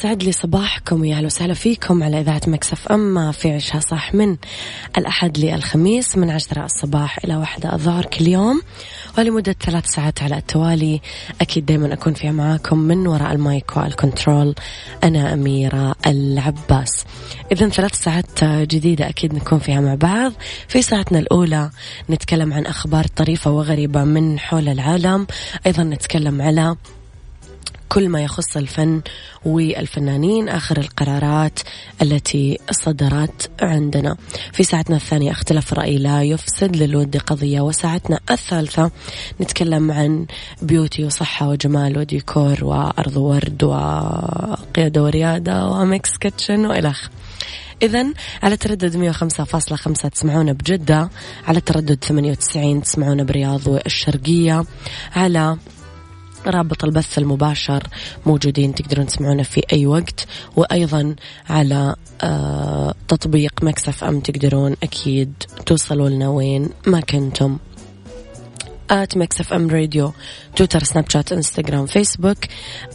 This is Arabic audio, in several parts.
يسعد لي صباحكم ويا أهلا وسهلا فيكم على إذاعة Mix FM في عيشها صح من الأحد للخميس من عشرة الصباح إلى واحدة الظهر كل يوم. ولمدة ثلاث ساعات على التوالي أكيد دائما أكون فيها معاكم من وراء ال mic وال control أنا أميرة العباس. اذا ثلاث ساعات جديدة أكيد نكون فيها مع بعض. في ساعتنا الأولى نتكلم عن أخبار طريفة وغريبة من حول العالم. أيضا نتكلم على كل ما يخص الفن والفنانين آخر القرارات التي صدرت عندنا. في ساعتنا الثانية اختلاف الرأي لا يفسد للود قضية وساعتنا الثالثة نتكلم عن beauty وصحة وجمال وديكور وأرض ورد وقيادة وريادة و Mix Kitchen وإلخ إذا على تردد 105.5 تسمعونا بجدة على تردد 98 تسمعونا برياض والشرقية على رابط البث المباشر موجودين تقدرون تسمعونا في أي وقت وأيضا على آه تطبيق Mix FM تقدرون أكيد توصلوا لنا وين ما كنتم. at Mix FM Radio تويتر سناب شات انستغرام فيسبوك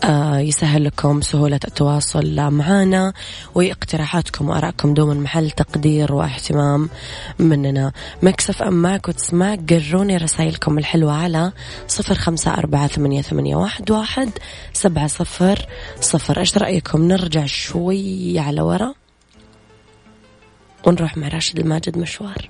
آه يسهل لكم سهولة التواصل معنا واقتراحاتكم وآرائكم دوما محل تقدير واهتمام مننا. Mix FM معك وتسمع قروني رسائلكم الحلوة على صفر خمسة أربعة ثمانية, ثمانية واحد, واحد سبعة صفر صفر. إيش رأيكم؟ نرجع شوي على ورا ونروح مع راشد الماجد مشوار.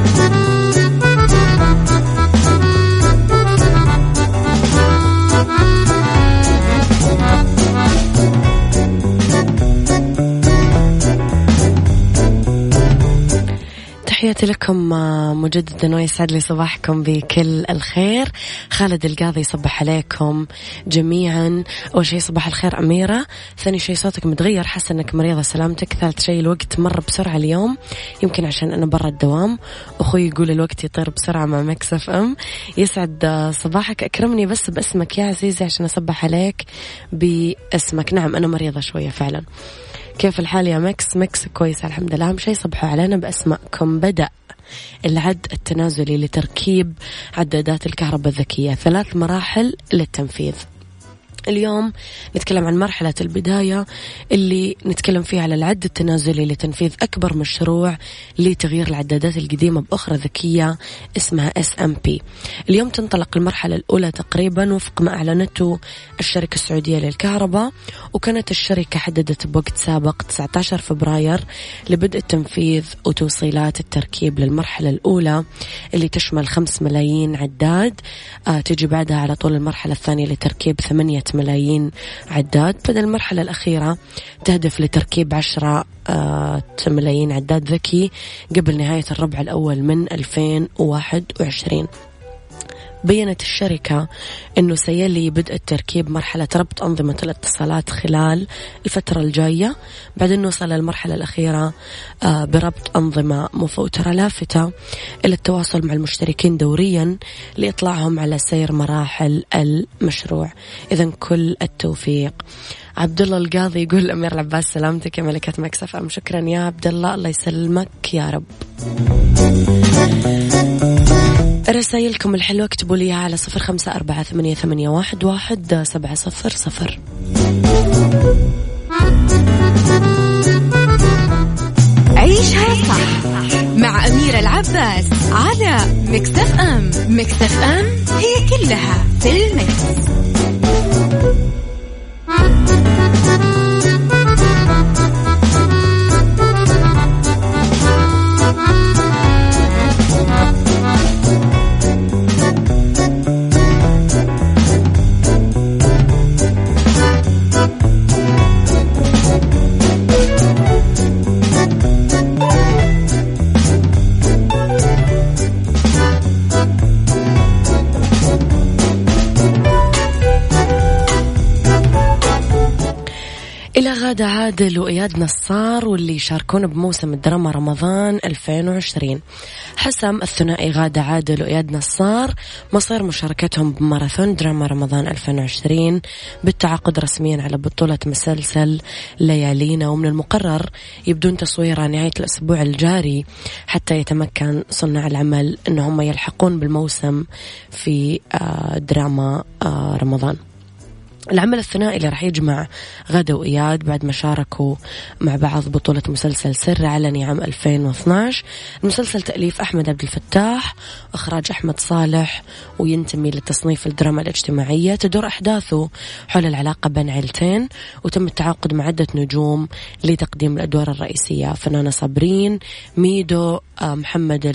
تحياتي لكم مجددا ويسعد لي صباحكم بكل الخير. خالد القاضي يصبح عليكم جميعا. أول شيء صباح الخير أميرة. ثاني شيء صوتك متغير حاسة أنك مريضة سلامتك. ثالث شيء الوقت مر بسرعة اليوم. يمكن عشان أنا برا الدوام. أخوي يقول الوقت يطير بسرعة مع Mix FM. يسعد صباحك. أكرمني بس باسمك يا عزيزي عشان أصبح عليك باسمك. نعم أنا مريضة شوية فعلا. كيف الحال يا Mix Mix كويس الحمد لله. أهم شيء صبحوا علينا. بأسمائكم بدأ العد التنازلي لتركيب عدادات الكهرباء الذكية. ثلاث مراحل للتنفيذ. اليوم نتكلم عن مرحلة البداية اللي نتكلم فيها على العد التنازلي لتنفيذ أكبر مشروع لتغيير العدادات القديمة بأخرى ذكية اسمها SMP اليوم تنطلق المرحلة الأولى تقريبا وفق ما أعلنته الشركة السعودية للكهرباء وكانت الشركة حددت بوقت سابق 19 فبراير لبدء التنفيذ وتوصيلات التركيب للمرحلة الأولى اللي تشمل 5 ملايين عداد آه تجي بعدها على طول المرحلة الثانية لتركيب 8 ملايين عداد. بدأ المرحلة الأخيرة تهدف لتركيب 10 آه ملايين عداد ذكي قبل نهاية الربع الأول من 2021 بينت الشركة أنه سيلي بدء التركيب مرحلة ربط أنظمة الاتصالات خلال الفترة الجاية بعدين نوصل للمرحلة الأخيرة آه، بربط أنظمة مفوترة لافتة إلى التواصل مع المشتركين دوريا لإطلاعهم على سير مراحل المشروع. إذا كل التوفيق. عبد الله القاضي يقول أمير العباس سلامتك يا ملكة مكسف إم. شكرا يا عبد الله الله يسلمك يا رب. رسائلكم الحلوة اكتبوا لي على صفر خمسة أربعة ثمانية, ثمانية واحد, واحد سبعة صفر صفر عيشها صح مع أميرة العباس على مكتف أم مكتف أم هي كلها في المكس. غادة عادل وإياد نصار واللي يشاركون بموسم الدراما رمضان 2020 حسم الثنائي غادة عادل وإياد نصار مصير مشاركتهم بماراثون دراما رمضان 2020 بالتعاقد رسميا على بطولة مسلسل ليالينا. ومن المقرر يبدون تصويره نهاية الأسبوع الجاري حتى يتمكن صناع العمل أنهم يلحقون بالموسم في آه، دراما آه، رمضان. العمل الثنائي اللي راح يجمع غدا وإياد بعد ما شاركوا مع بعض بطولة مسلسل سر علني عام 2012 المسلسل تأليف أحمد عبد الفتاح إخراج أحمد صالح وينتمي لتصنيف الدراما الاجتماعية تدور أحداثه حول العلاقة بين عيلتين وتم التعاقد مع عدة نجوم لتقديم الأدوار الرئيسية فنانة صابرين ميدو آه، محمد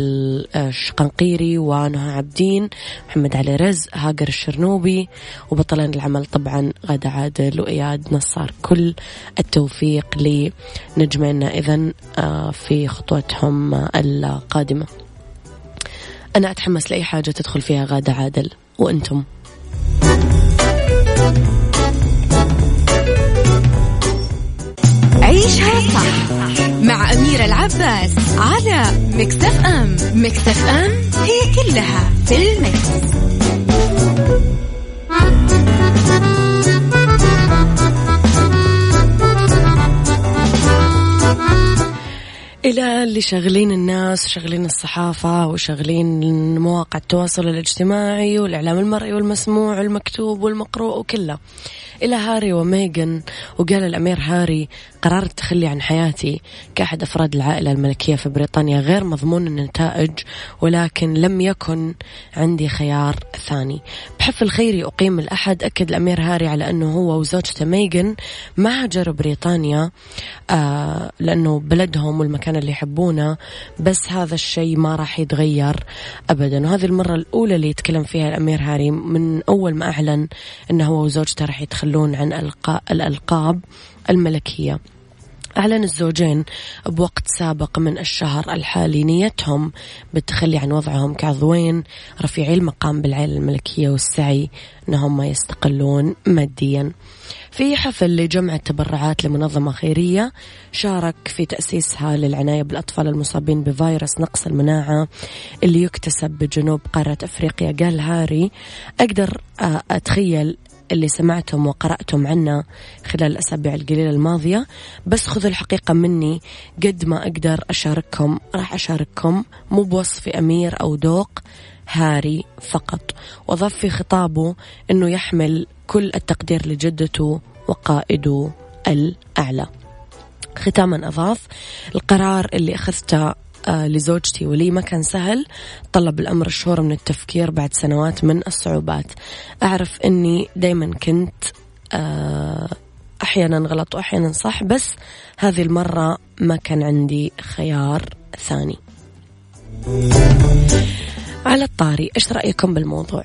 الشقنقيري ونهى عبدين محمد علي رز هاجر الشرنوبي وبطلين العمل طبعا غادة عادل وإياد نصار كل التوفيق لنجمينا إذا آه، في خطوتهم القادمة. أنا أتحمس لأي حاجة تدخل فيها غادة عادل وأنتم. عيشها صح مع أميرة العباس على مكتف أم. مكتف أم هي كلها في المكس. إلى اللي شغلين الناس شغلين الصحافة وشغلين مواقع التواصل الاجتماعي والإعلام المرئي والمسموع والمكتوب والمقروء وكله. إلى هاري وميغن وقال الأمير هاري قرار التخلي عن حياتي كأحد أفراد العائلة الملكية في بريطانيا غير مضمون النتائج ولكن لم يكن عندي خيار ثاني. بحفل خيري أقيم الأحد أكد الأمير هاري على أنه هو وزوجته ميغن ما هاجروا بريطانيا آه لأنه بلدهم والمكان اللي يحبونه بس هذا الشيء ما راح يتغير أبدا. وهذه المرة الأولى اللي يتكلم فيها الأمير هاري من أول ما أعلن أنه هو وزوجته راح يتخلون عن الألقاب الملكية. أعلن الزوجين بوقت سابق من الشهر الحالي نيتهم بالتخلي عن وضعهم كعضوين رفيعي المقام بالعائلة الملكية والسعي أنهم ما يستقلون ماديا. في حفل لجمع التبرعات لمنظمة خيرية شارك في تأسيسها للعناية بالأطفال المصابين بفيروس نقص المناعة اللي يكتسب بجنوب قارة أفريقيا. قال هاري أقدر أتخيل اللي سمعتم وقرأتم عنه خلال الأسابيع القليلة الماضية. بس خذوا الحقيقة مني. قد ما أقدر أشارككم راح أشارككم. مو بوصفي أمير أو دوق هاري فقط. وضف في خطابه أنه يحمل كل التقدير لجدته وقائده الأعلى. ختاما أضاف القرار اللي أخذته لزوجتي. ولي ما كان سهل. طلب الأمر الشهور من التفكير بعد سنوات من الصعوبات. أعرف أني دايما كنت آه، أحيانا غلط وأحيانا صح بس هذه المرة ما كان عندي خيار ثاني. على الطاري إيش رأيكم بالموضوع؟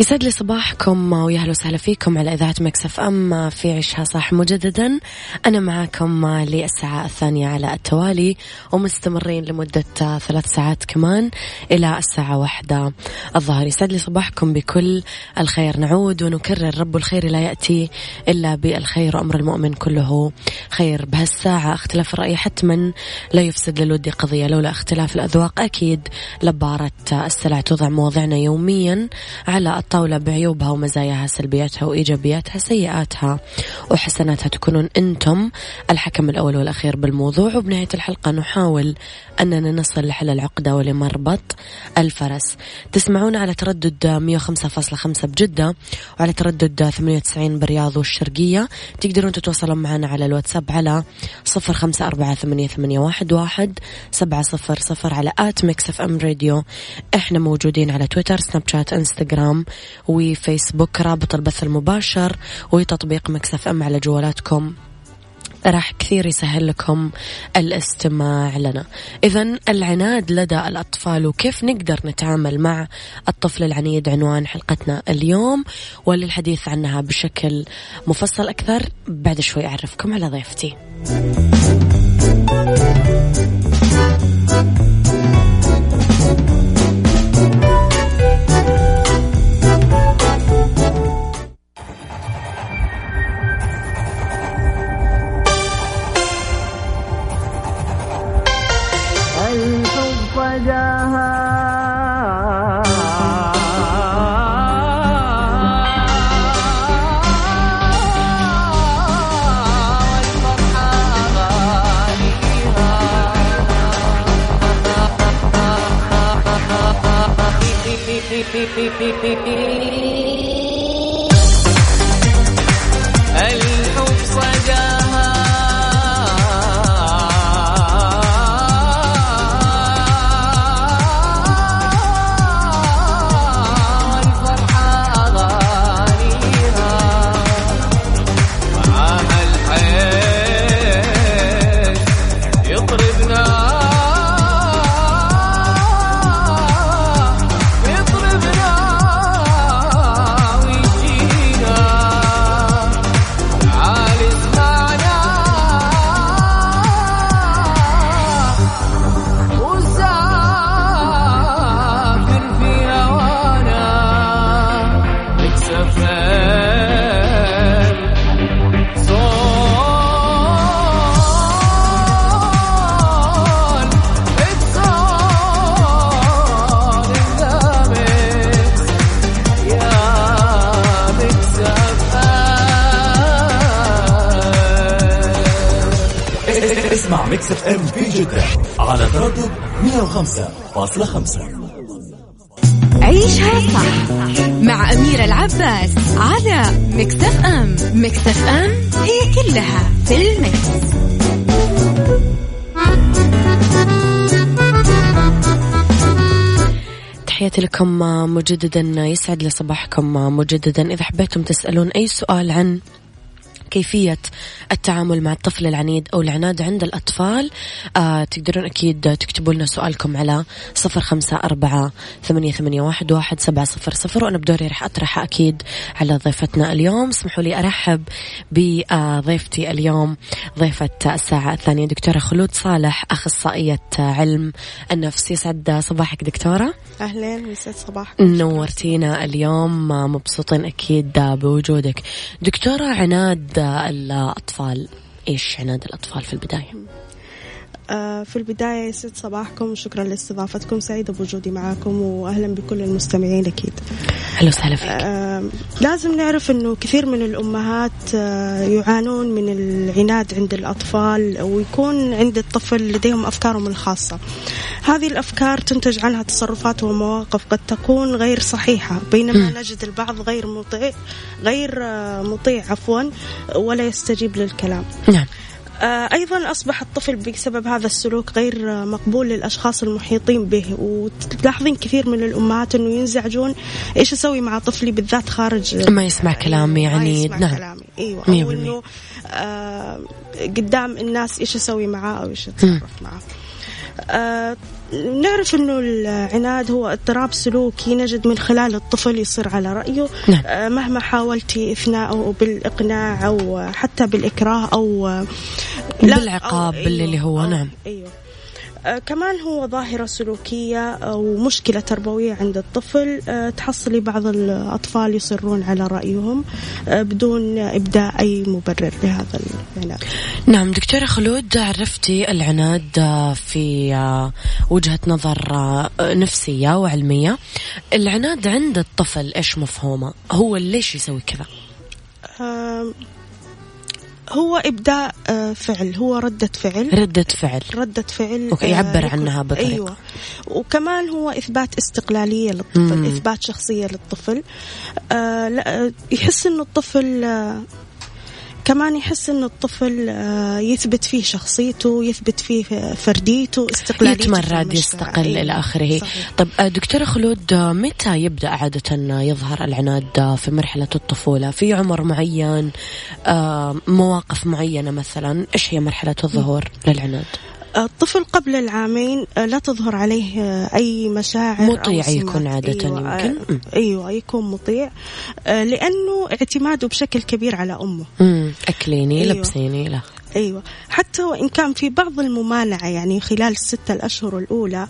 يسعد لي صباحكم ويا أهلا وسهلا فيكم على إذاعة Mix FM في عيشها صح مجددا. أنا معاكم للساعة الثانية على التوالي ومستمرين لمدة ثلاث ساعات كمان إلى الساعة واحدة الظهر. يسعد لي صباحكم بكل الخير. نعود ونكرر رب الخير لا يأتي إلا بالخير وأمر المؤمن كله خير. بهالساعة اختلاف الرأي حتما لا يفسد للود قضية لولا اختلاف الأذواق أكيد لباره السلع. توضع مواضعنا يوميا على الطاولة بعيوبها ومزاياها سلبياتها وإيجابياتها سيئاتها وحسناتها تكونون أنتم الحكم الأول والأخير بالموضوع. وبنهاية الحلقة نحاول أننا نصل لحل العقدة ولمربط الفرس. تسمعون على تردد 105.5 بجدة وعلى تردد 98 بالرياض والشرقية. تقدرون تتواصلون معنا على الواتساب على 0548811700 على at Mix FM Radio. إحنا موجودين على تويتر سناب شات إنستغرام وفيسبوك. رابط البث المباشر وتطبيق مكسف أم على جوالاتكم. راح كثير يسهل لكم الاستماع لنا. إذا العناد لدى الأطفال وكيف نقدر نتعامل مع الطفل العنيد عنوان حلقتنا اليوم وللحديث عنها بشكل مفصل أكثر. بعد شوي أعرفكم على ضيفتي. Mix FM في جدة على تردد 105.5 عيشها صح مع أميرة العباس على Mix FM Mix FM هي كلها في ال Mix. تحياتي لكم مجددا يسعد لي صباحكم مجددا. إذا حبيتم تسألون أي سؤال عن كيفية التعامل مع الطفل العنيد أو العناد عند الأطفال. آه تقدرون أكيد تكتبوا لنا سؤالكم على صفر خمسة أربعة ثمانية, ثمانية واحد, واحد سبعة صفر صفر. وأنا بدوري راح أطرح أكيد على ضيفتنا اليوم. اسمحوا لي أرحب بضيفتي اليوم ضيفة الساعة الثانية دكتورة خلود صالح أخصائية علم النفس. يسعد صباحك دكتورة. أهلين ويسعد صباحك. نورتينا اليوم مبسوطين أكيد بوجودك. دكتورة عناد الأطفال إيش عناد الأطفال في البداية؟ آه، في البداية يسعد صباحكم. وشكرا لاستضافتكم. سعيدة بوجودي معاكم وأهلا بكل المستمعين أكيد. أهلا وسهلا فيك. آه، لازم نعرف أنه كثير من الأمهات آه، يعانون من العناد عند الأطفال ويكون عند الطفل لديهم أفكارهم الخاصة. هذه الأفكار تنتج عنها تصرفات ومواقف قد تكون غير صحيحة. بينما نجد البعض غير مطيع غير مطيع عفوا ولا يستجيب للكلام. نعم. أيضا أصبح الطفل بسبب هذا السلوك غير آه، مقبول للأشخاص المحيطين به وتلاحظين كثير من الأمهات أنه ينزعجون إيش أسوي مع طفلي بالذات خارج ما يسمع كلامي ما يعني يسمع نعم. كلامي أيوة أو. أنه آه قدام الناس إيش أسوي معاه أو إيش أتصرف معاه. آه نعرف إنه العناد هو اضطراب سلوكي نجد من خلال الطفل يصير على رأيه نعم. آه مهما حاولتي إثناءه بالإقناع أو حتى بالإكراه أو لا- بالعقاب، أو- باللي هو، أو- نعم. أيوه آه، كمان هو ظاهرة سلوكية أو مشكلة تربوية عند الطفل. آه، تحصلي بعض الأطفال يصرون على رأيهم آه، بدون إبداء أي مبرر لهذا العناد نعم دكتورة خلود عرفتي العناد آه، في آه، وجهة نظر آه، نفسية وعلمية. العناد عند الطفل إيش مفهومه؟ هو ليش يسوي كذا؟ هو إبداء آه، فعل. هو ردة فعل. ردة فعل. ردة فعل أوكي، آه، يعبر عنها بطريقة. أيوة. وكمان هو إثبات استقلالية للطفل مم. إثبات شخصية للطفل. آه لا يحس إنه الطفل آه كمان يحس إنه الطفل آه يثبت فيه شخصيته يثبت فيه فرديته استقلاليته يتمرد. يستقل إلى آخره صحيح. طب آه، دكتورة خلود آه، متى يبدأ عادة آه، يظهر العناد في مرحلة الطفولة في عمر معين مواقف معينة مثلا إيش هي مرحلة الظهور للعناد الطفل قبل العامين آه، لا تظهر عليه آه، أي مشاعر أو مطيع سمات. يكون عادة أيوة يمكن. آه، أيوة يكون مطيع لأنه اعتماده بشكل كبير على أمه مم، أكليني أيوة. لبسيني لا أيوه. حتى وإن كان في بعض الممانعه يعني خلال الستة الأشهر الأولى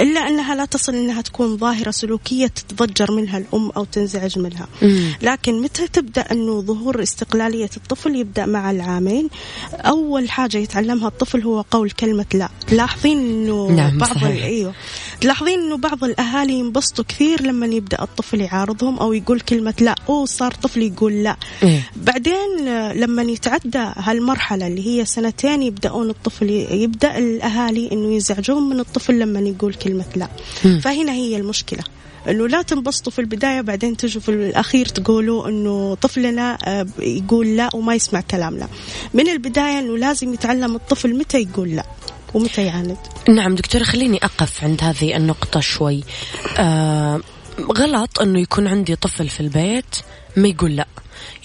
إلا أنها لا تصل إنها تكون ظاهرة سلوكية تتضجر منها الأم أو تنزعج منها. مم. لكن متى تبدأ أنه ظهور استقلالية الطفل يبدأ مع العامين؟ أول حاجة يتعلمها الطفل هو قول كلمة لا. تلاحظين إنه نعم، بعض صحيح. أيوه. تلاحظين إنه بعض الأهالي ينبسطوا كثير لما يبدأ الطفل يعارضهم أو يقول كلمة لا. أو صار طفل يقول لا. إيه. بعدين لما يتعدى هالمرحلة اللي هي سنتين يبدأون الطفل يبدأ الأهالي إنه يزعجون من الطفل لما يقول كلمة لا. مم. فهنا هي المشكلة. إنه لا تنبسطوا في البداية بعدين تجوا في الأخير تقولوا إنه طفلنا آه، يقول لا وما يسمع كلامنا من البداية إنه لازم يتعلم الطفل متى يقول لا ومتى يعاند. نعم دكتورة خليني أقف عند هذه النقطة شوي. آه غلط أنه يكون عندي طفل في البيت ما يقول لا.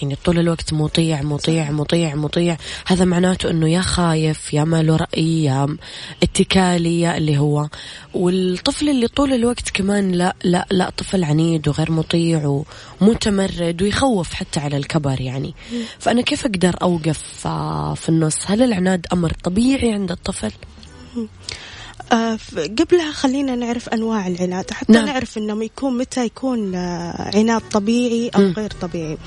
يعني طول الوقت مطيع مطيع مطيع مطيع. هذا معناته أنه يا خايف يا ما له رأي يا اتكالي يا اللي هو. والطفل اللي طول الوقت كمان لا لا لا طفل عنيد وغير مطيع ومتمرد ويخوف حتى على الكبر يعني. فأنا كيف أقدر أوقف آه، في النص؟ هل العناد أمر طبيعي عند الطفل؟ آه، قبلها خلينا نعرف أنواع العناد حتى نعم. نعرف إنه يكون متى يكون آه، عناد طبيعي أو مم. غير طبيعي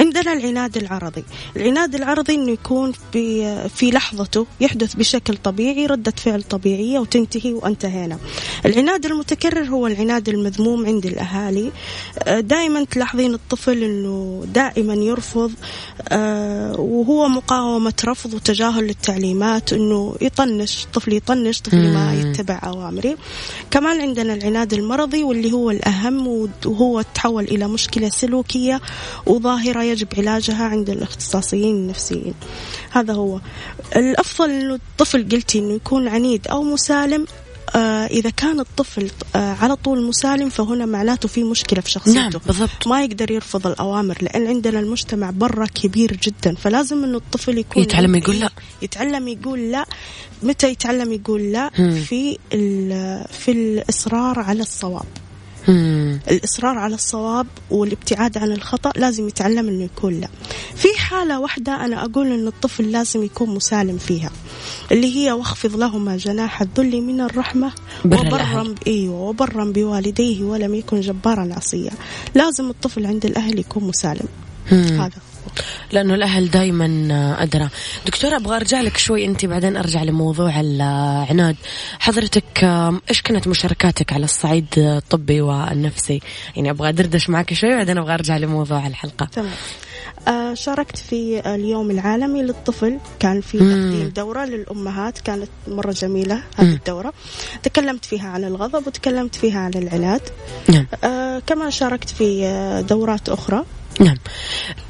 عندنا العناد العرضي العناد العرضي إنه يكون في في لحظته يحدث بشكل طبيعي ردة فعل طبيعية وتنتهي وانتهينا العناد المتكرر هو العناد المذموم عند الأهالي دائما تلاحظين الطفل إنه دائما يرفض آه، وهو مقاومة رفض وتجاهل للتعليمات إنه يطنش طفل يطنش طفل ما. يتبع أوامري. كمان عندنا العناد المرضي واللي هو الأهم وهو تحول إلى مشكلة سلوكية وظاهرة يجب علاجها عند الاختصاصيين النفسيين. هذا هو. الأفضل إنه الطفل قلتي إنه يكون عنيد أو مسالم آه فإذا كان الطفل آه، على طول مسالم فهنا معناته في مشكلة في شخصيته. نعم بالضبط. ما يقدر يرفض الأوامر لأن عندنا المجتمع برا كبير جدا. فلازم إنه الطفل يكون يتعلم يقول لا. يتعلم يقول لا. متى يتعلم يقول لا. في في الإصرار على الصواب. مم. الإصرار على الصواب والابتعاد عن الخطأ لازم يتعلم إنه يكون لا في حالة واحدة أنا أقول إن الطفل لازم يكون مسالم فيها اللي هي واخفض لهما جناح الذل من الرحمة بر وبرا. أيوة وبرا بوالديه ولم يكن جبارا عصيا لازم الطفل عند الأهل يكون مسالم مم. هذا لأنه الأهل دائما أدرى. دكتورة أبغى أرجع لك شوي أنت بعدين أرجع لموضوع العناد. حضرتك إيش كانت مشاركاتك على الصعيد الطبي والنفسي؟ يعني أبغى أدردش معك شوي بعدين أبغى أرجع لموضوع الحلقة. تمام. آه شاركت في اليوم العالمي للطفل. كان في. تقديم دورة للأمهات. كانت مرة جميلة هذه. الدورة. تكلمت فيها عن الغضب وتكلمت فيها عن العناد. نعم. آه كمان شاركت في آه دورات أخرى. نعم.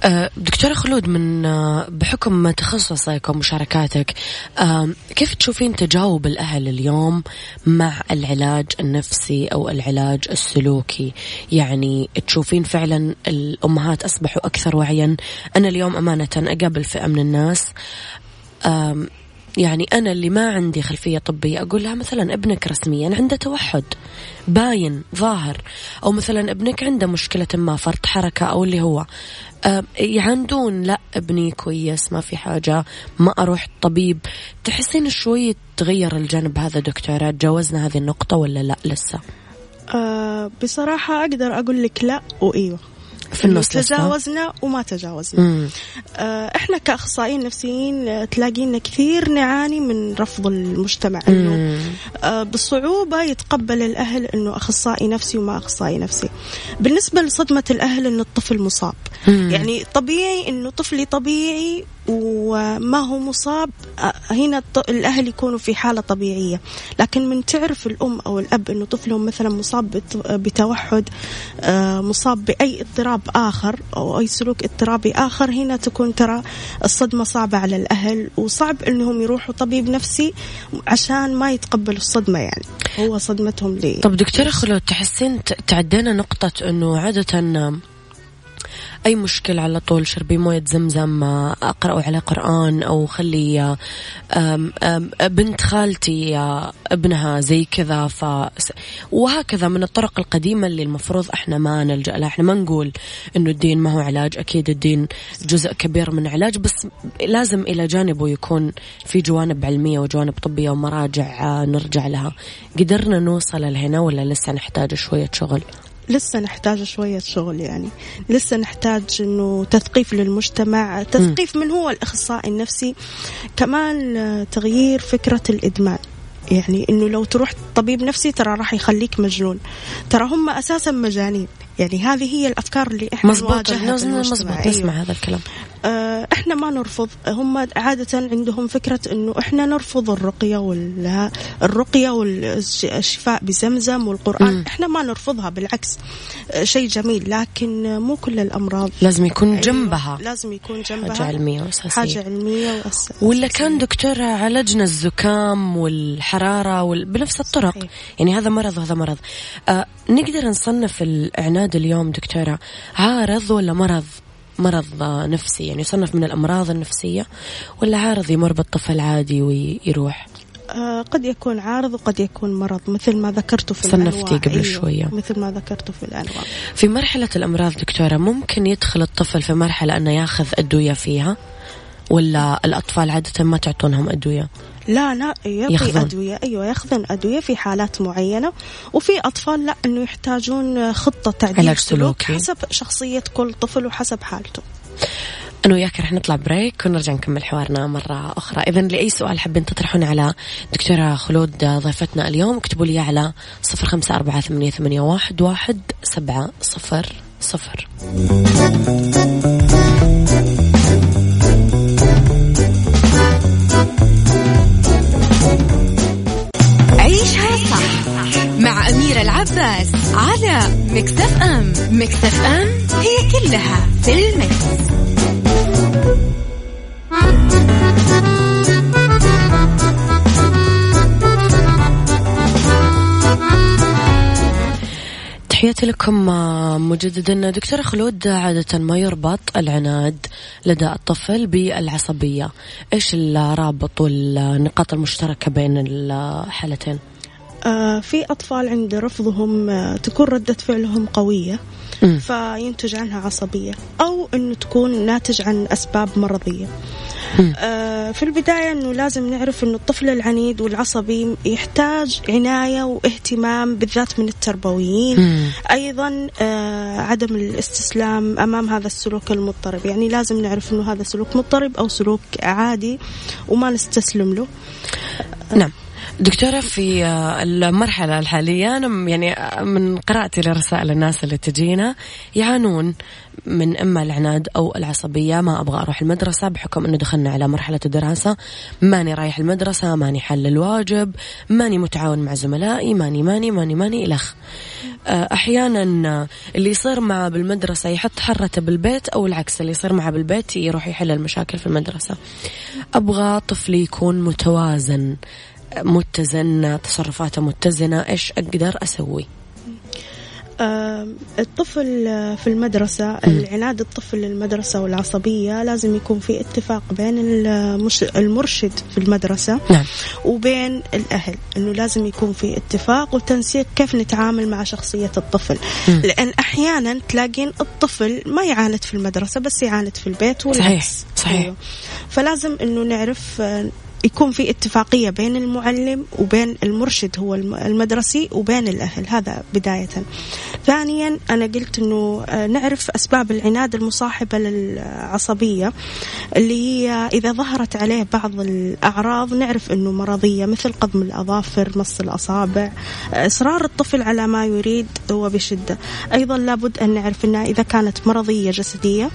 آه، دكتورة خلود من آه، بحكم تخصصك ومشاركاتك آم، كيف تشوفين تجاوب الأهل اليوم مع العلاج النفسي أو العلاج السلوكي؟ يعني تشوفين فعلا الأمهات أصبحوا أكثر وعيا؟ أنا اليوم أمانة أقابل فئة من الناس يعني أنا اللي ما عندي خلفية طبية أقول لها مثلا ابنك رسميا عنده توحد باين ظاهر. أو مثلا ابنك عنده مشكلة ما فرط حركة أو اللي هو. آم، يعندون لا ابني كويس ما في حاجة ما أروح طبيب. تحسين شوي تغير الجانب هذا دكتورة تجاوزنا هذه النقطة ولا لا لسه؟ آه بصراحة أقدر أقول لك لا وإيوه. في النص تجاوزنا وما تجاوزنا مم. آه، إحنا كأخصائيين نفسيين آه، تلاقينا كثير نعاني من رفض المجتمع إنه. آه، بصعوبة يتقبل الأهل أنه أخصائي نفسي وما أخصائي نفسي بالنسبة لصدمة الأهل أنه الطفل مصاب مم. يعني طبيعي أنه طفلي طبيعي وما هو مصاب هنا الأهل يكونوا في حالة طبيعية. لكن من تعرف الأم أو الأب أنه طفلهم مثلا مصاب بت- بتوحد آه، مصاب بأي اضطراب آخر أو أي سلوك اضطرابي آخر هنا تكون ترى الصدمة صعبة على الأهل. وصعب أنهم يروحوا طبيب نفسي عشان ما يتقبلوا الصدمة يعني. هو صدمتهم لي. طب دكتورة خلود تحسين تعدينا نقطة إنه عادة أي مشكلة على طول؟ شربي موية زمزم اقرأوا على قرآن أو خلي آم، آم، بنت خالتي ابنها زي كذا ف وهكذا من الطرق القديمة اللي المفروض إحنا ما نلجأ لها. إحنا ما نقول إنه الدين ما هو علاج أكيد الدين جزء كبير من علاج بس لازم إلى جانبه يكون في جوانب علمية وجوانب طبية ومراجع آه، نرجع لها. قدرنا نوصل لهنا ولا لسه نحتاج شوية شغل؟ لسه نحتاج شوية شغل يعني. لسه نحتاج إنه تثقيف للمجتمع تثقيف من هو الأخصائي النفسي كمان تغيير فكرة الإدمان. يعني إنه لو تروح طبيب نفسي ترى راح يخليك مجنون. ترى هم أساسا مجانين. يعني هذه هي الأفكار اللي إحنا مزبوط. مزبوط أيوة. نسمع هذا الكلام. آه، إحنا ما نرفض. هم عادة عندهم فكرة إنه إحنا نرفض الرقية وال الرقية والشفاء بزمزم والقرآن. مم. إحنا ما نرفضها بالعكس. آه، شيء جميل لكن مو كل الأمراض. لازم يكون أيوة، جنبها. لازم يكون جنبها. حاجة علمية وأساسية. حاجة علمية وأس... ولا كان دكتور عالجنا الزكام والحرارة وال... بنفس الطرق. صحيح. يعني هذا مرض وهذا مرض. آه نقدر نصنف الإعناد اليوم دكتورة عارض ولا مرض؟ مرض نفسي يعني يصنف من الأمراض النفسية ولا عارض يمر بالطفل عادي ويروح؟ آه، قد يكون عارض وقد يكون مرض مثل ما ذكرته في صنفتي الأنواع. قبل شوية. مثل ما ذكرته في الأنواع. في مرحلة الأمراض دكتورة ممكن يدخل الطفل في مرحلة أنه ياخذ أدوية فيها؟ ولا الأطفال عادة ما تعطونهم أدوية؟ لا لا يعطي ياخذون. أدوية. أيوة ياخذون أدوية في حالات معينة. وفي أطفال لا إنه يحتاجون خطة تعديل سلوك. حسب شخصية كل طفل وحسب حالته. أنا وياك رح نطلع بريك ونرجع نكمل حوارنا مرة أخرى. إذا لأي سؤال حابين تطرحون على دكتورة خلود ضيفتنا اليوم اكتبوا لي على صفر خمسة أربعة ثمانية, ثمانية واحد, واحد سبعة صفر صفر. مع أميرة العباس على مكتف أم. مكتف أم هي كلها في المكس. تحياتي لكم آه، مجددا. دكتورة خلود عادة ما يربط العناد لدى الطفل بالعصبية. إيش الرابط والنقاط المشتركة بين الحالتين؟ في أطفال عند رفضهم آه تكون ردة فعلهم قوية. فينتج عنها عصبية أو أنه تكون ناتج عن أسباب مرضية. آه في البداية أنه لازم نعرف أنه الطفل العنيد والعصبي يحتاج عناية واهتمام بالذات من التربويين. أيضا آه عدم الاستسلام أمام هذا السلوك المضطرب يعني لازم نعرف أنه هذا سلوك مضطرب أو سلوك عادي وما نستسلم له نعم دكتورة في آه، المرحلة الحالية أنا يعني آه، من قراءتي لرسائل الناس اللي تجينا يعانون من إما العناد أو العصبية ما أبغى أروح المدرسة بحكم أنه دخلنا على مرحلة الدراسة. ماني رايح المدرسة ماني حل الواجب ماني متعاون مع زملائي ماني ماني ماني ماني إلخ آه، أحيانا اللي يصير معه بالمدرسة يحط حرته بالبيت أو العكس اللي يصير معه بالبيت يروح يحل المشاكل في المدرسة. أبغى طفلي يكون متوازن. متزن تصرفاته متزنة إيش أقدر أسوي الطفل في المدرسة العناد الطفل للمدرسة والعصبية لازم يكون في اتفاق بين المرشد في المدرسة نعم وبين الأهل إنه لازم يكون في اتفاق وتنسيق كيف نتعامل مع شخصية الطفل مم. لأن أحيانا تلاقين الطفل ما يعاند في المدرسة بس يعاند في البيت والعكس صحيح، صحيح. أيوه. فلازم إنه نعرف آه، يكون في اتفاقية بين المعلم وبين المرشد هو الم- المدرسي وبين الأهل هذا بداية. ثانيا أنا قلت أنه آه، نعرف أسباب العناد المصاحبة للعصبية اللي هي إذا ظهرت عليه بعض الأعراض نعرف أنه مرضية مثل قضم الأظافر مص الأصابع آه، إصرار الطفل على ما يريد وبشدة أيضا لابد أن نعرف أنها إذا كانت مرضية جسدية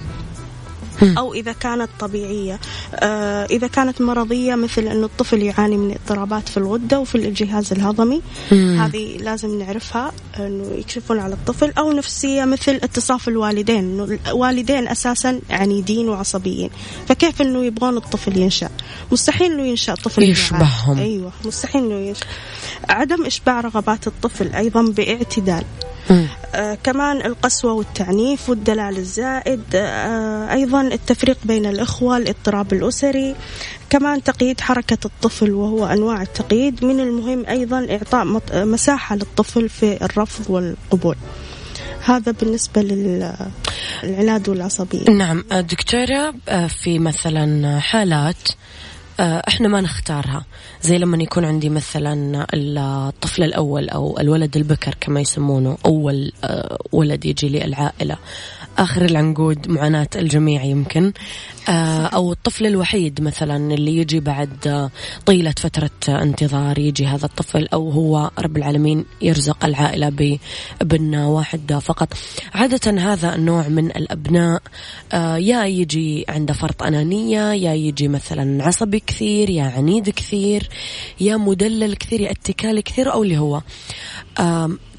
أو إذا كانت طبيعية. آه إذا كانت مرضية مثل أنه الطفل يعاني من اضطرابات في الغدة وفي الجهاز الهضمي مم. هذه لازم نعرفها أنه يكشفون على الطفل أو نفسية مثل اتصاف الوالدين. أنه الوالدين أساسا عنيدين وعصبيين. فكيف أنه يبغون الطفل ينشأ؟ مستحيل أنه ينشأ طفل يشبههم. أيوة مستحيل أنه ينشأ. عدم إشباع رغبات الطفل أيضا باعتدال. آه كمان القسوة والتعنيف والدلال الزائد آه أيضا التفريق بين الإخوة الاضطراب الأسري. كمان تقييد حركة الطفل وهو أنواع التقييد. من المهم أيضا إعطاء آه، مساحة للطفل في الرفض والقبول. هذا بالنسبة للعناد والعصبية. نعم آه، دكتورة آه، في مثلا حالات إحنا ما نختارها. زي لما يكون عندي مثلا الطفل الأول أو الولد البكر كما يسمونه أول آه، ولد يجي لي آخر العنقود معاناة الجميع يمكن. آه، أو الطفل الوحيد مثلا اللي يجي بعد آه، طيلة فترة آه، انتظار يجي هذا الطفل أو هو رب العالمين يرزق العائلة بابن واحد فقط. عادة هذا النوع من الأبناء آه، يا يجي عنده فرط أنانية يا يجي مثلا عصبي كثير يا عنيد كثير يا مدلل كثير يا اتكالي كثير أو اللي هو.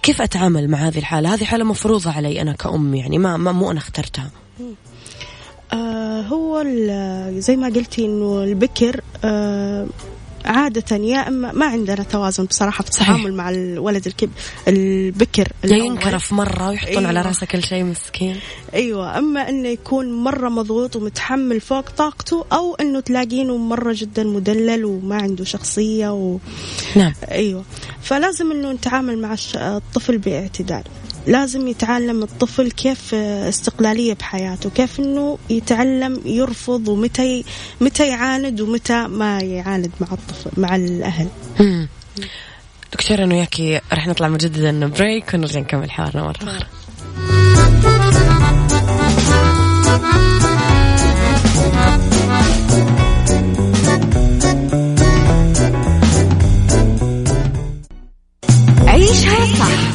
كيف أتعامل مع هذه الحالة؟ هذه حالة مفروضة علي أنا كأم يعني ما, ما مو أنا اخترتها. آه هو زي ما قلتي إنه البكر آه عادة يا إما ما عندنا توازن بصراحة في صحيح. التعامل مع الولد الكب البكر يا. ينكرف مرة ويحطون أيوة. على رأسه كل شيء مسكين أيوه أما إنه يكون مرة مضغوط ومتحمل فوق طاقته أو إنه تلاقينه مرة جدا مدلل وما عنده شخصية و... نعم أيوه فلازم إنه نتعامل مع الطفل باعتدال لازم يتعلم الطفل كيف استقلالية بحياته كيف إنه يتعلم يرفض ومتى ي... متى يعاند ومتى ما يعاند مع الطفل مع الأهل. مم. دكتور أنا وياكي رح نطلع مجددا بريك ونرجع نكمل حوارنا مرة أخرى. عيشها صح.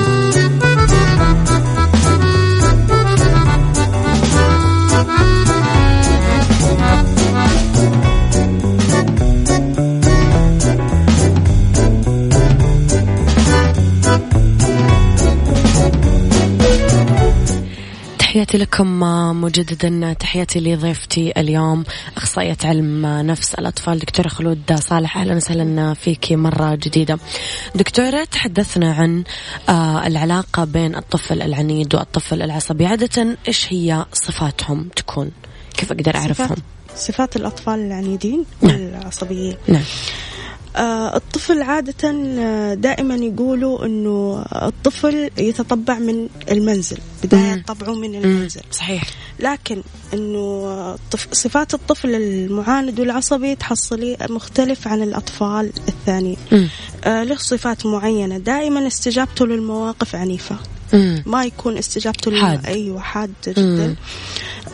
تحياتي لكم آه، مجددا تحياتي لضيفتي اليوم أخصائية علم نفس الأطفال دكتورة خلود صالح. أهلا وسهلا فيك مرة جديدة. دكتورة تحدثنا عن آه، العلاقة بين الطفل العنيد والطفل العصبي. عادة إيش هي صفاتهم تكون؟ كيف أقدر أعرفهم؟ صفات, صفات الأطفال العنيدين نعم. والعصبيين. نعم. آه، الطفل عادة آه، دائما يقولوا إنه الطفل يتطبع من المنزل بداية. طبعه من. المنزل صحيح لكن إنه صفات الطفل المعاند والعصبي تحصلي مختلف عن الأطفال الثانيين. آه له صفات معينة دائما استجابته للمواقف عنيفة مم. ما يكون استجابته حاد. أيوه حاد مم. جدا آه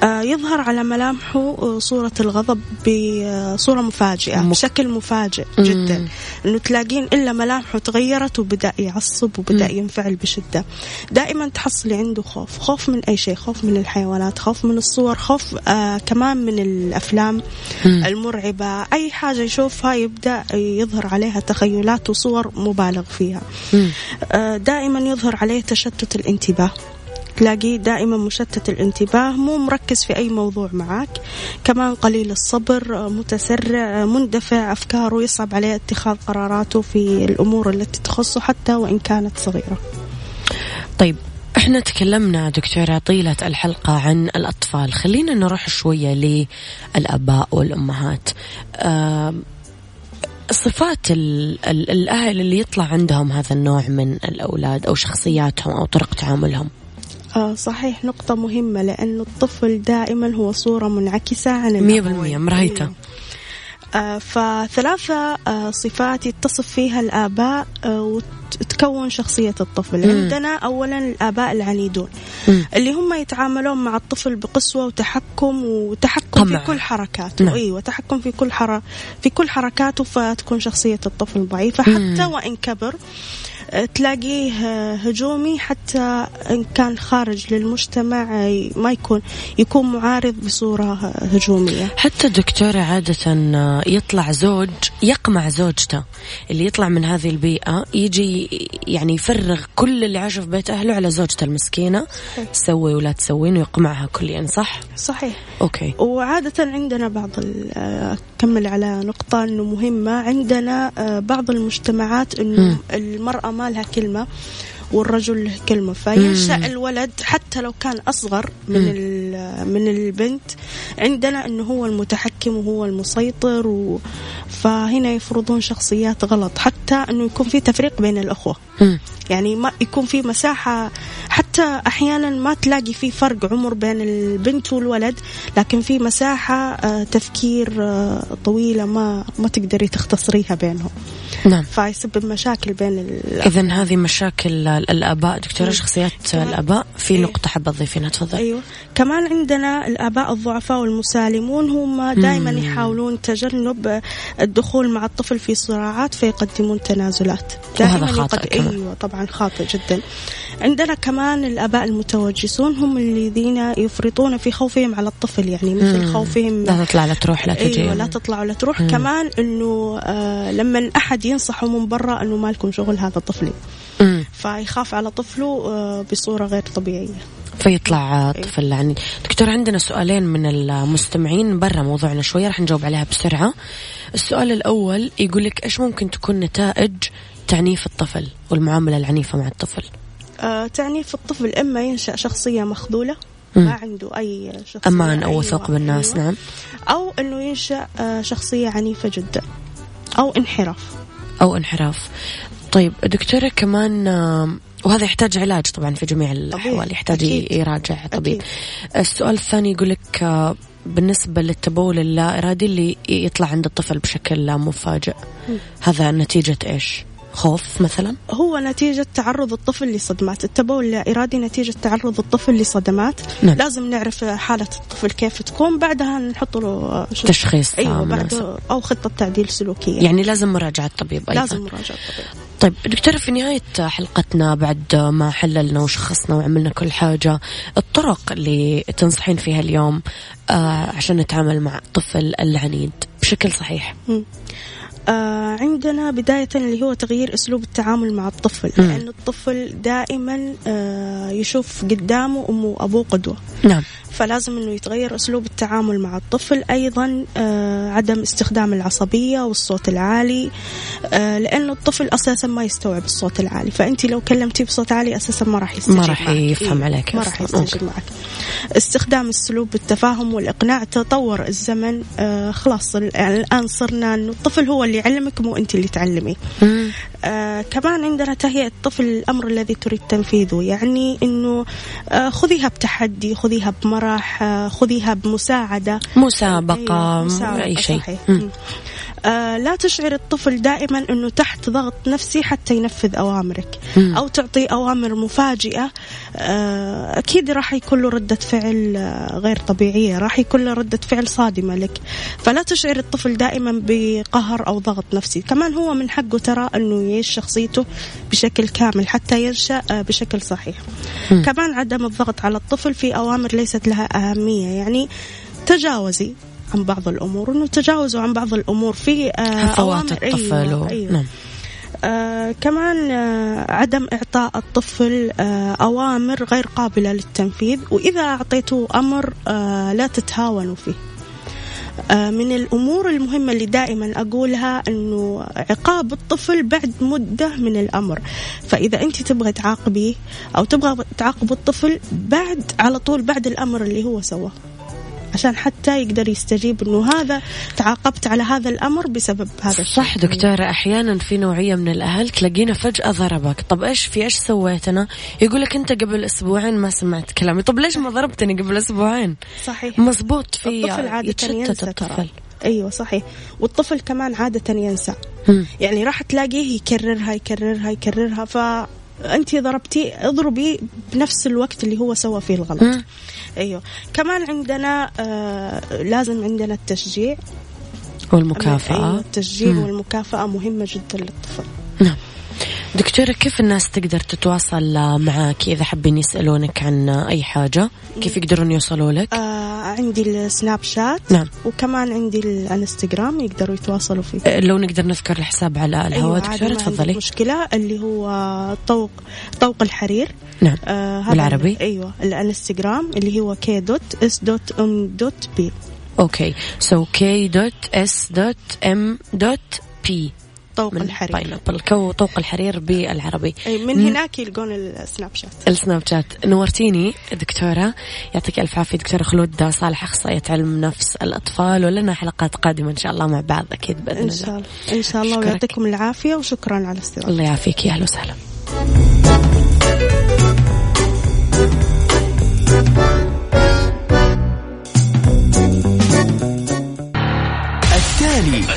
يظهر على ملامحه آه، صورة الغضب بصورة مفاجئة مك- بشكل مفاجئ مم. جدا إنه تلاقين إلا ملامحه تغيرت وبدأ يعصب وبدأ مم. ينفعل بشدة دائما تحصلي عنده خوف خوف من أي شيء خوف من الحيوانات خوف من الصور خوف آه كمان من الأفلام مم. المرعبة أي حاجة يشوفها يبدأ يظهر عليها تخيلات وصور مبالغ فيها. آه، دائما يظهر عليه تشتت الانتباه تلاقيه دائما مشتت الانتباه مو مركز في أي موضوع معك كمان قليل الصبر متسرع مندفع أفكاره يصعب عليه اتخاذ قراراته في الأمور التي تخصه حتى وإن كانت صغيرة. طيب إحنا تكلمنا دكتورة طيلة الحلقة عن الأطفال. خلينا نروح شوية للآباء والأمهات. آم، صفات ال ال الأهل اللي يطلع عندهم هذا النوع من الأولاد أو شخصياتهم أو طرق تعاملهم. آه صحيح نقطة مهمة لأنه الطفل دائما هو صورة منعكسة عن مية الأبوين. بالمية مرايته. أيوة. آه، فثلاثة آه، صفات يتصف فيها الآباء آه، وتكون شخصية الطفل مم. عندنا أولا الآباء العنيدون مم. اللي هم يتعاملون مع الطفل بقسوة وتحكم وتحكم طمع. في كل حركاته نعم. أيوة تحكم في كل حر... في كل حركاته فتكون شخصية الطفل ضعيفة حتى. وإن كبر آه، تلاقيه آه، هجومي حتى إن كان خارج للمجتمع آه، ما يكون يكون معارض بصورة هجومية. حتى دكتورة عادة يطلع زوج يقمع زوجته. اللي يطلع من هذه البيئة يجي يعني يفرغ كل اللي عاشه في بيت أهله على زوجته المسكينة. تسوي ولا تسوين ويقمعها كليا صح؟ صحيح. أوكي. وعادة عندنا بعض ال- أكمل على نقطة أنه مهمة. عندنا بعض المجتمعات أنه. المرأة ما لها كلمة والرجل له كلمة. فينشأ الولد حتى لو كان أصغر من من البنت عندنا أنه هو المتحكم وهو المسيطر و فهنا يفرضون شخصيات غلط حتى أنه يكون في تفريق بين الأخوة. مم. يعني ما يكون في مساحة حتى أحيانا ما تلاقي في فرق عمر بين البنت والولد لكن في مساحة آه، تفكير آه، طويلة ما ما تقدري تختصريها بينهم. نعم. فيسبب مشاكل بين ال... إذا هذه مشاكل الآباء. دكتورة مم. شخصيات. الآباء في إيه. نقطة حابة تضيفينها تفضل. أيوه. كمان عندنا الآباء الضعفاء والمسالمون هم دائما. يحاولون تجنب الدخول مع الطفل في صراعات فيقدمون تنازلات دائما خاطئ يقد-. أيوه طبعا خاطئ جدا عندنا كمان الآباء المتوجسون هم الذين يفرطون في خوفهم على الطفل يعني مثل مم. خوفهم لا تطلع لا تروح لا تجي أيوه لا تطلع ولا تروح مم. كمان إنه آه لما احد ينصحه من برا إنه ما لكم شغل هذا طفلي مم. فيخاف على طفله آه بصورة غير طبيعية فيطلع طفل يعني دكتور عندنا سؤالين من المستمعين برا موضوعنا شوية راح نجاوب عليها بسرعة. السؤال الأول يقول لك إيش ممكن تكون نتائج تعنيف الطفل والمعاملة العنيفة مع الطفل؟ آه، تعنيف الطفل إما ينشأ شخصية مخذولة. ما عنده أي شخصية أمان أو وثوق بالناس أيوة. نعم. أو أنه ينشأ آه، شخصية عنيفة جدا أو انحراف. أو انحراف. طيب دكتورة كمان وهذا يحتاج علاج طبعا في جميع الأحوال يحتاج أكيد. يراجع طبيب أكيد. السؤال الثاني يقول لك آه، بالنسبة للتبول اللا إرادي اللي يطلع عند الطفل بشكل لا مفاجئ هذا نتيجة إيش خوف مثلا؟ هو نتيجة تعرض الطفل لصدمات. التبول اللا إرادي نتيجة تعرض الطفل لصدمات؟ نعم. لازم نعرف حالة الطفل كيف تكون بعدها نحط له تشخيص أيوة. بعد أو خطة تعديل سلوكية. يعني لازم مراجعة طبيب أيضا. لازم مراجعة طبيب طيب دكتورة في نهاية حلقتنا بعد ما حللنا وشخصنا وعملنا كل حاجة الطرق اللي تنصحين فيها اليوم آه عشان نتعامل مع الطفل العنيد بشكل صحيح؟ مم. آه عندنا بداية اللي هو تغيير أسلوب التعامل مع الطفل. مم. لأن الطفل دائما آه يشوف قدامه أمه وأبوه قدوة. نعم. فلازم إنه يتغير أسلوب التعامل مع الطفل. أيضا آه عدم استخدام العصبية والصوت العالي آه لأنه الطفل أساسا ما يستوعب الصوت العالي. فانت لو كلمتيه بصوت عالي أساسا ما راح يستجيب ما راح. يفهم إيه، عليك ما. راح يستجيب معك. استخدام أسلوب التفاهم والإقناع. تطور الزمن. آه خلاص ال- الآن صرنا إنه الطفل هو اللي يعلمك مو أنت اللي تعلميه مم. آه كمان عندنا تهيئة الطفل الأمر الذي تريد تنفيذه يعني أنه آه خذيها بتحدي خذيها بمرح آه خذيها بمساعدة. مسابقة أيوة، مساعدة، أي شيء. آه لا تشعر الطفل دائما إنه تحت ضغط نفسي حتى ينفذ أوامرك مم. أو تعطيه أوامر مفاجئة. آه أكيد راح يكون له ردة فعل آه غير طبيعية راح يكون له ردة فعل صادمة لك. فلا تشعر الطفل دائما بقهر أو ضغط نفسي. كمان هو من حقه ترى إنه يعيش شخصيته بشكل كامل حتى ينشأ آه بشكل صحيح. مم. كمان عدم الضغط على الطفل في أوامر ليست لها أهمية. يعني تجاوزي عن بعض الأمور إنه تجاوزوا عن بعض الأمور في آه هفوات أوامر- الطفل أيوة. أيوة. نعم آه كمان آه عدم إعطاء الطفل آه أوامر غير قابلة للتنفيذ وإذا أعطيته أمر آه لا تتهاونوا فيه آه من الأمور المهمة اللي دائما أقولها أنه عقاب الطفل بعد مدة من الأمر فإذا أنت تبغى تعاقبيه أو تبغى تعاقب الطفل بعد على طول بعد الأمر اللي هو سواه عشان حتى يقدر يستجيب إنه هذا تعاقبت على هذا الأمر بسبب هذا الشيء. صح دكتورة أحيانا في نوعية من الأهل تلاقينا فجأة ضربك. طب إيش في إيش سويت أنا يقول لك أنت قبل أسبوعين ما سمعت كلامي. طب ليش ما ضربتني قبل أسبوعين؟ صحيح. مزبوط في الطفل عادة يتشتت ينسى الطفل. ترى أيوه صحيح. والطفل كمان عادة ينسى. مم. يعني راح تلاقيه يكررها يكررها يكررها. فأنت ضربتي اضربي بنفس الوقت اللي هو سوى فيه الغلط. أيوه. كمان عندنا آه لازم عندنا التشجيع. والمكافأة. أيوة التشجيع. والمكافأة مهمة جدا للطفل. نعم. دكتورة كيف الناس تقدر تتواصل معك إذا حابين يسألونك عن أي حاجة؟ كيف يقدرون يوصلوا لك؟ آه عندي السناب شات. نعم. وكمان عندي الانستغرام يقدروا يتواصلوا فيه. أه، لو نقدر نذكر الحساب على الهواء عادي، دكتورة تفضلي. مشكلة اللي هو طوق طوق الحرير. نعم. آه بالعربي؟ ال- أيوه الانستغرام اللي هو K dot S dot M dot B okay. So K dot S dot M dot B طوق من الحرير. pineapple كو طوق الحرير بالعربي. من هناك يلقون السناب شات السناب شات نورتيني دكتورة يعطيك ألف عافية دكتورة خلود صالح أخصائية علم نفس الأطفال ولنا حلقات قادمة إن شاء الله مع بعض أكيد بإذن إن الله. شاء الله. إن شاء الله. ويعطيكم العافية وشكرا على الاستضافة. الله يعافيك. يا أهلا وسهلا. التالي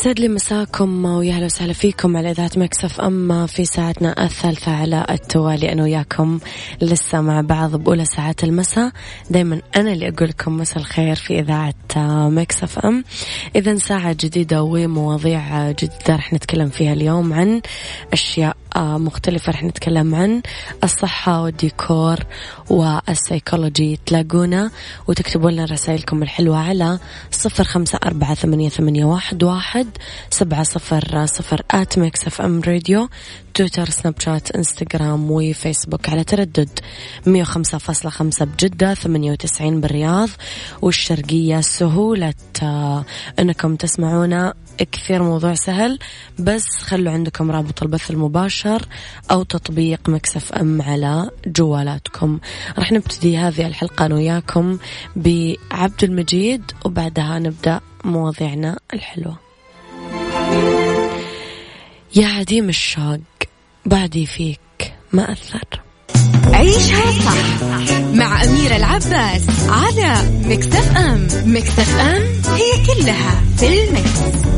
يسعد لي مساكم ويا أهلا وسهلا فيكم على إذاعة ميكس اف ام في ساعتنا الثالثة على التوالي. أنا وياكم لسه مع بعض بأولى ساعات المساء. دائما أنا اللي أقول لكم مساء الخير في إذاعة ميكس اف ام. اذا ساعة جديدة ومواضيع جديدة رح نتكلم فيها اليوم عن أشياء آه، مختلفة رح نتكلم عن الصحة والديكور والسيكولوجي. تلاقونا وتكتبوا لنا رسائلكم الحلوة على صفر خمسة أربعة ثمانية, ثمانية واحد, واحد سبعة صفر صفر at ميكس إف إم راديو تويتر سناب شات إنستغرام وفيسبوك على تردد 105.5 بجدة 98 بالرياض. والشرقية سهولة آه، إنكم تسمعونا كثير موضوع سهل بس خلوا عندكم رابط البث المباشر أو تطبيق ميكس اف ام على جوالاتكم. راح نبتدي هذه الحلقة أنا وياكم بعبد المجيد وبعدها نبدأ مواضيعنا الحلوة. يا عديم الشوق بعدي فيك ما أثر. عيشها صح مع أميرة العباس على ميكس اف ام. ميكس اف ام it's all in the mix.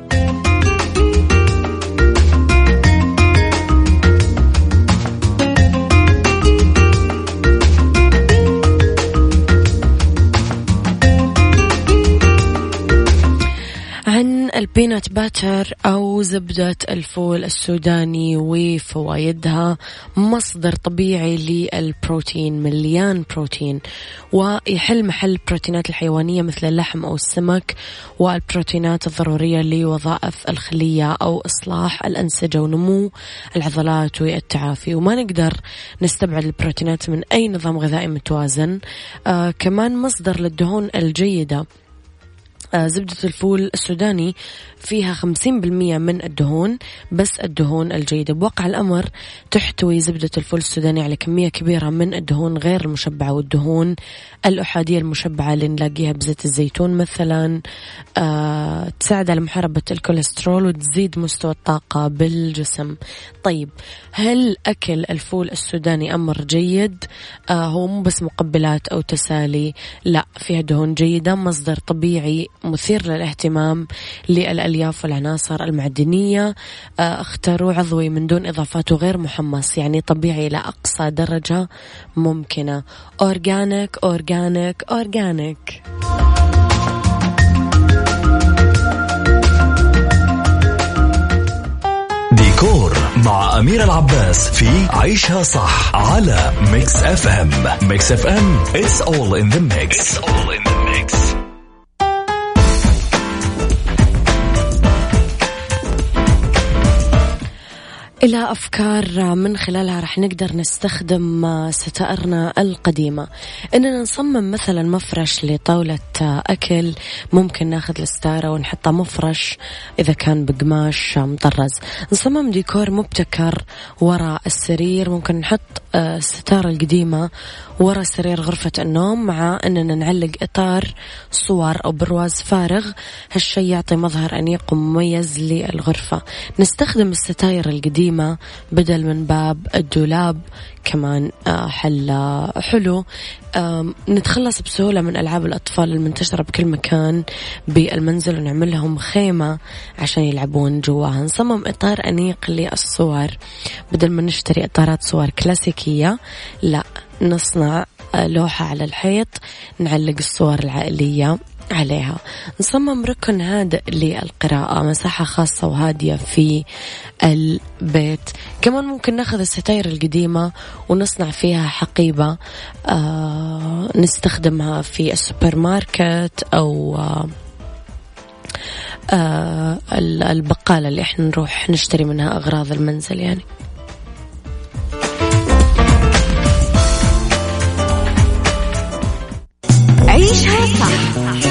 البينات باتر أو زبدة الفول السوداني وفوائدها مصدر طبيعي للبروتين مليان بروتين. ويحل محل البروتينات الحيوانية مثل اللحم أو السمك والبروتينات الضرورية لوظائف الخلية أو إصلاح الأنسجة ونمو العضلات والتعافي. وما نقدر نستبعد البروتينات من أي نظام غذائي متوازن. آه كمان مصدر للدهون الجيدة. زبدة الفول السوداني فيها 50% من الدهون بس الدهون الجيدة. بواقع الأمر تحتوي زبدة الفول السوداني على كمية كبيرة من الدهون غير المشبعة والدهون الأحادية المشبعة اللي نلاقيها بزيت الزيتون مثلا آه تساعد على محاربة الكوليسترول وتزيد مستوى الطاقة بالجسم. طيب هل أكل الفول السوداني أمر جيد؟ آه هو مو بس مقبلات أو تسالي لا فيها دهون جيدة مصدر طبيعي مثير للاهتمام للألياف والعناصر المعدنية. آه، اختاروا عضوي من دون إضافات وغير محمص يعني طبيعي إلى أقصى درجة ممكنة. organic organic organic. ديكور مع أميرة العباس في عيشها صح على ميكس اف ام ميكس اف ام it's all in the mix, it's all in the mix. إلى أفكار من خلالها رح نقدر نستخدم ستائرنا القديمة. إننا نصمم مثلا مفرش لطاولة أكل ممكن ناخذ الستارة ونحطها مفرش إذا كان بقماش مطرز. نصمم ديكور مبتكر وراء السرير ممكن نحط الستارة القديمة ورا سرير غرفة النوم مع أننا نعلق إطار صور أو برواز فارغ. هالشي يعطي مظهر أنيق ومميز للغرفة. نستخدم الستاير القديمة بدل من باب الدولاب كمان آه، حل حلو. نتخلص بسهولة من ألعاب الأطفال المنتشرة بكل مكان بالمنزل ونعمل لهم خيمة عشان يلعبون جواها نصمم إطار أنيق للصور. بدل ما نشتري إطارات صور كلاسيكية لا نصنع لوحة على الحيط نعلق الصور العائلية. عليها. نصمم ركن هادئ للقراءة مساحة خاصة وهادية في البيت. كمان ممكن ناخذ الستاير القديمة ونصنع فيها حقيبة آه نستخدمها في السوبر ماركت أو آه آه البقالة اللي إحنا نروح نشتري منها أغراض المنزل يعني. عيشها صح.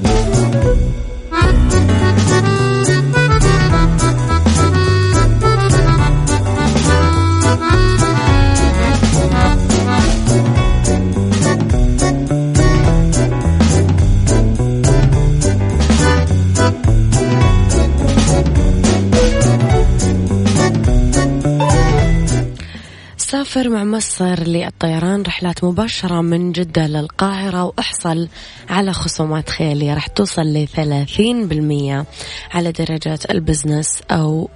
سافر مع مصر للطيران رحلات مباشرة من جدة للقاهرة وإحصل على خصومات خيالية. راح توصل لثلاثين بالمية على درجات البزنس أو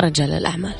رجال الأعمال.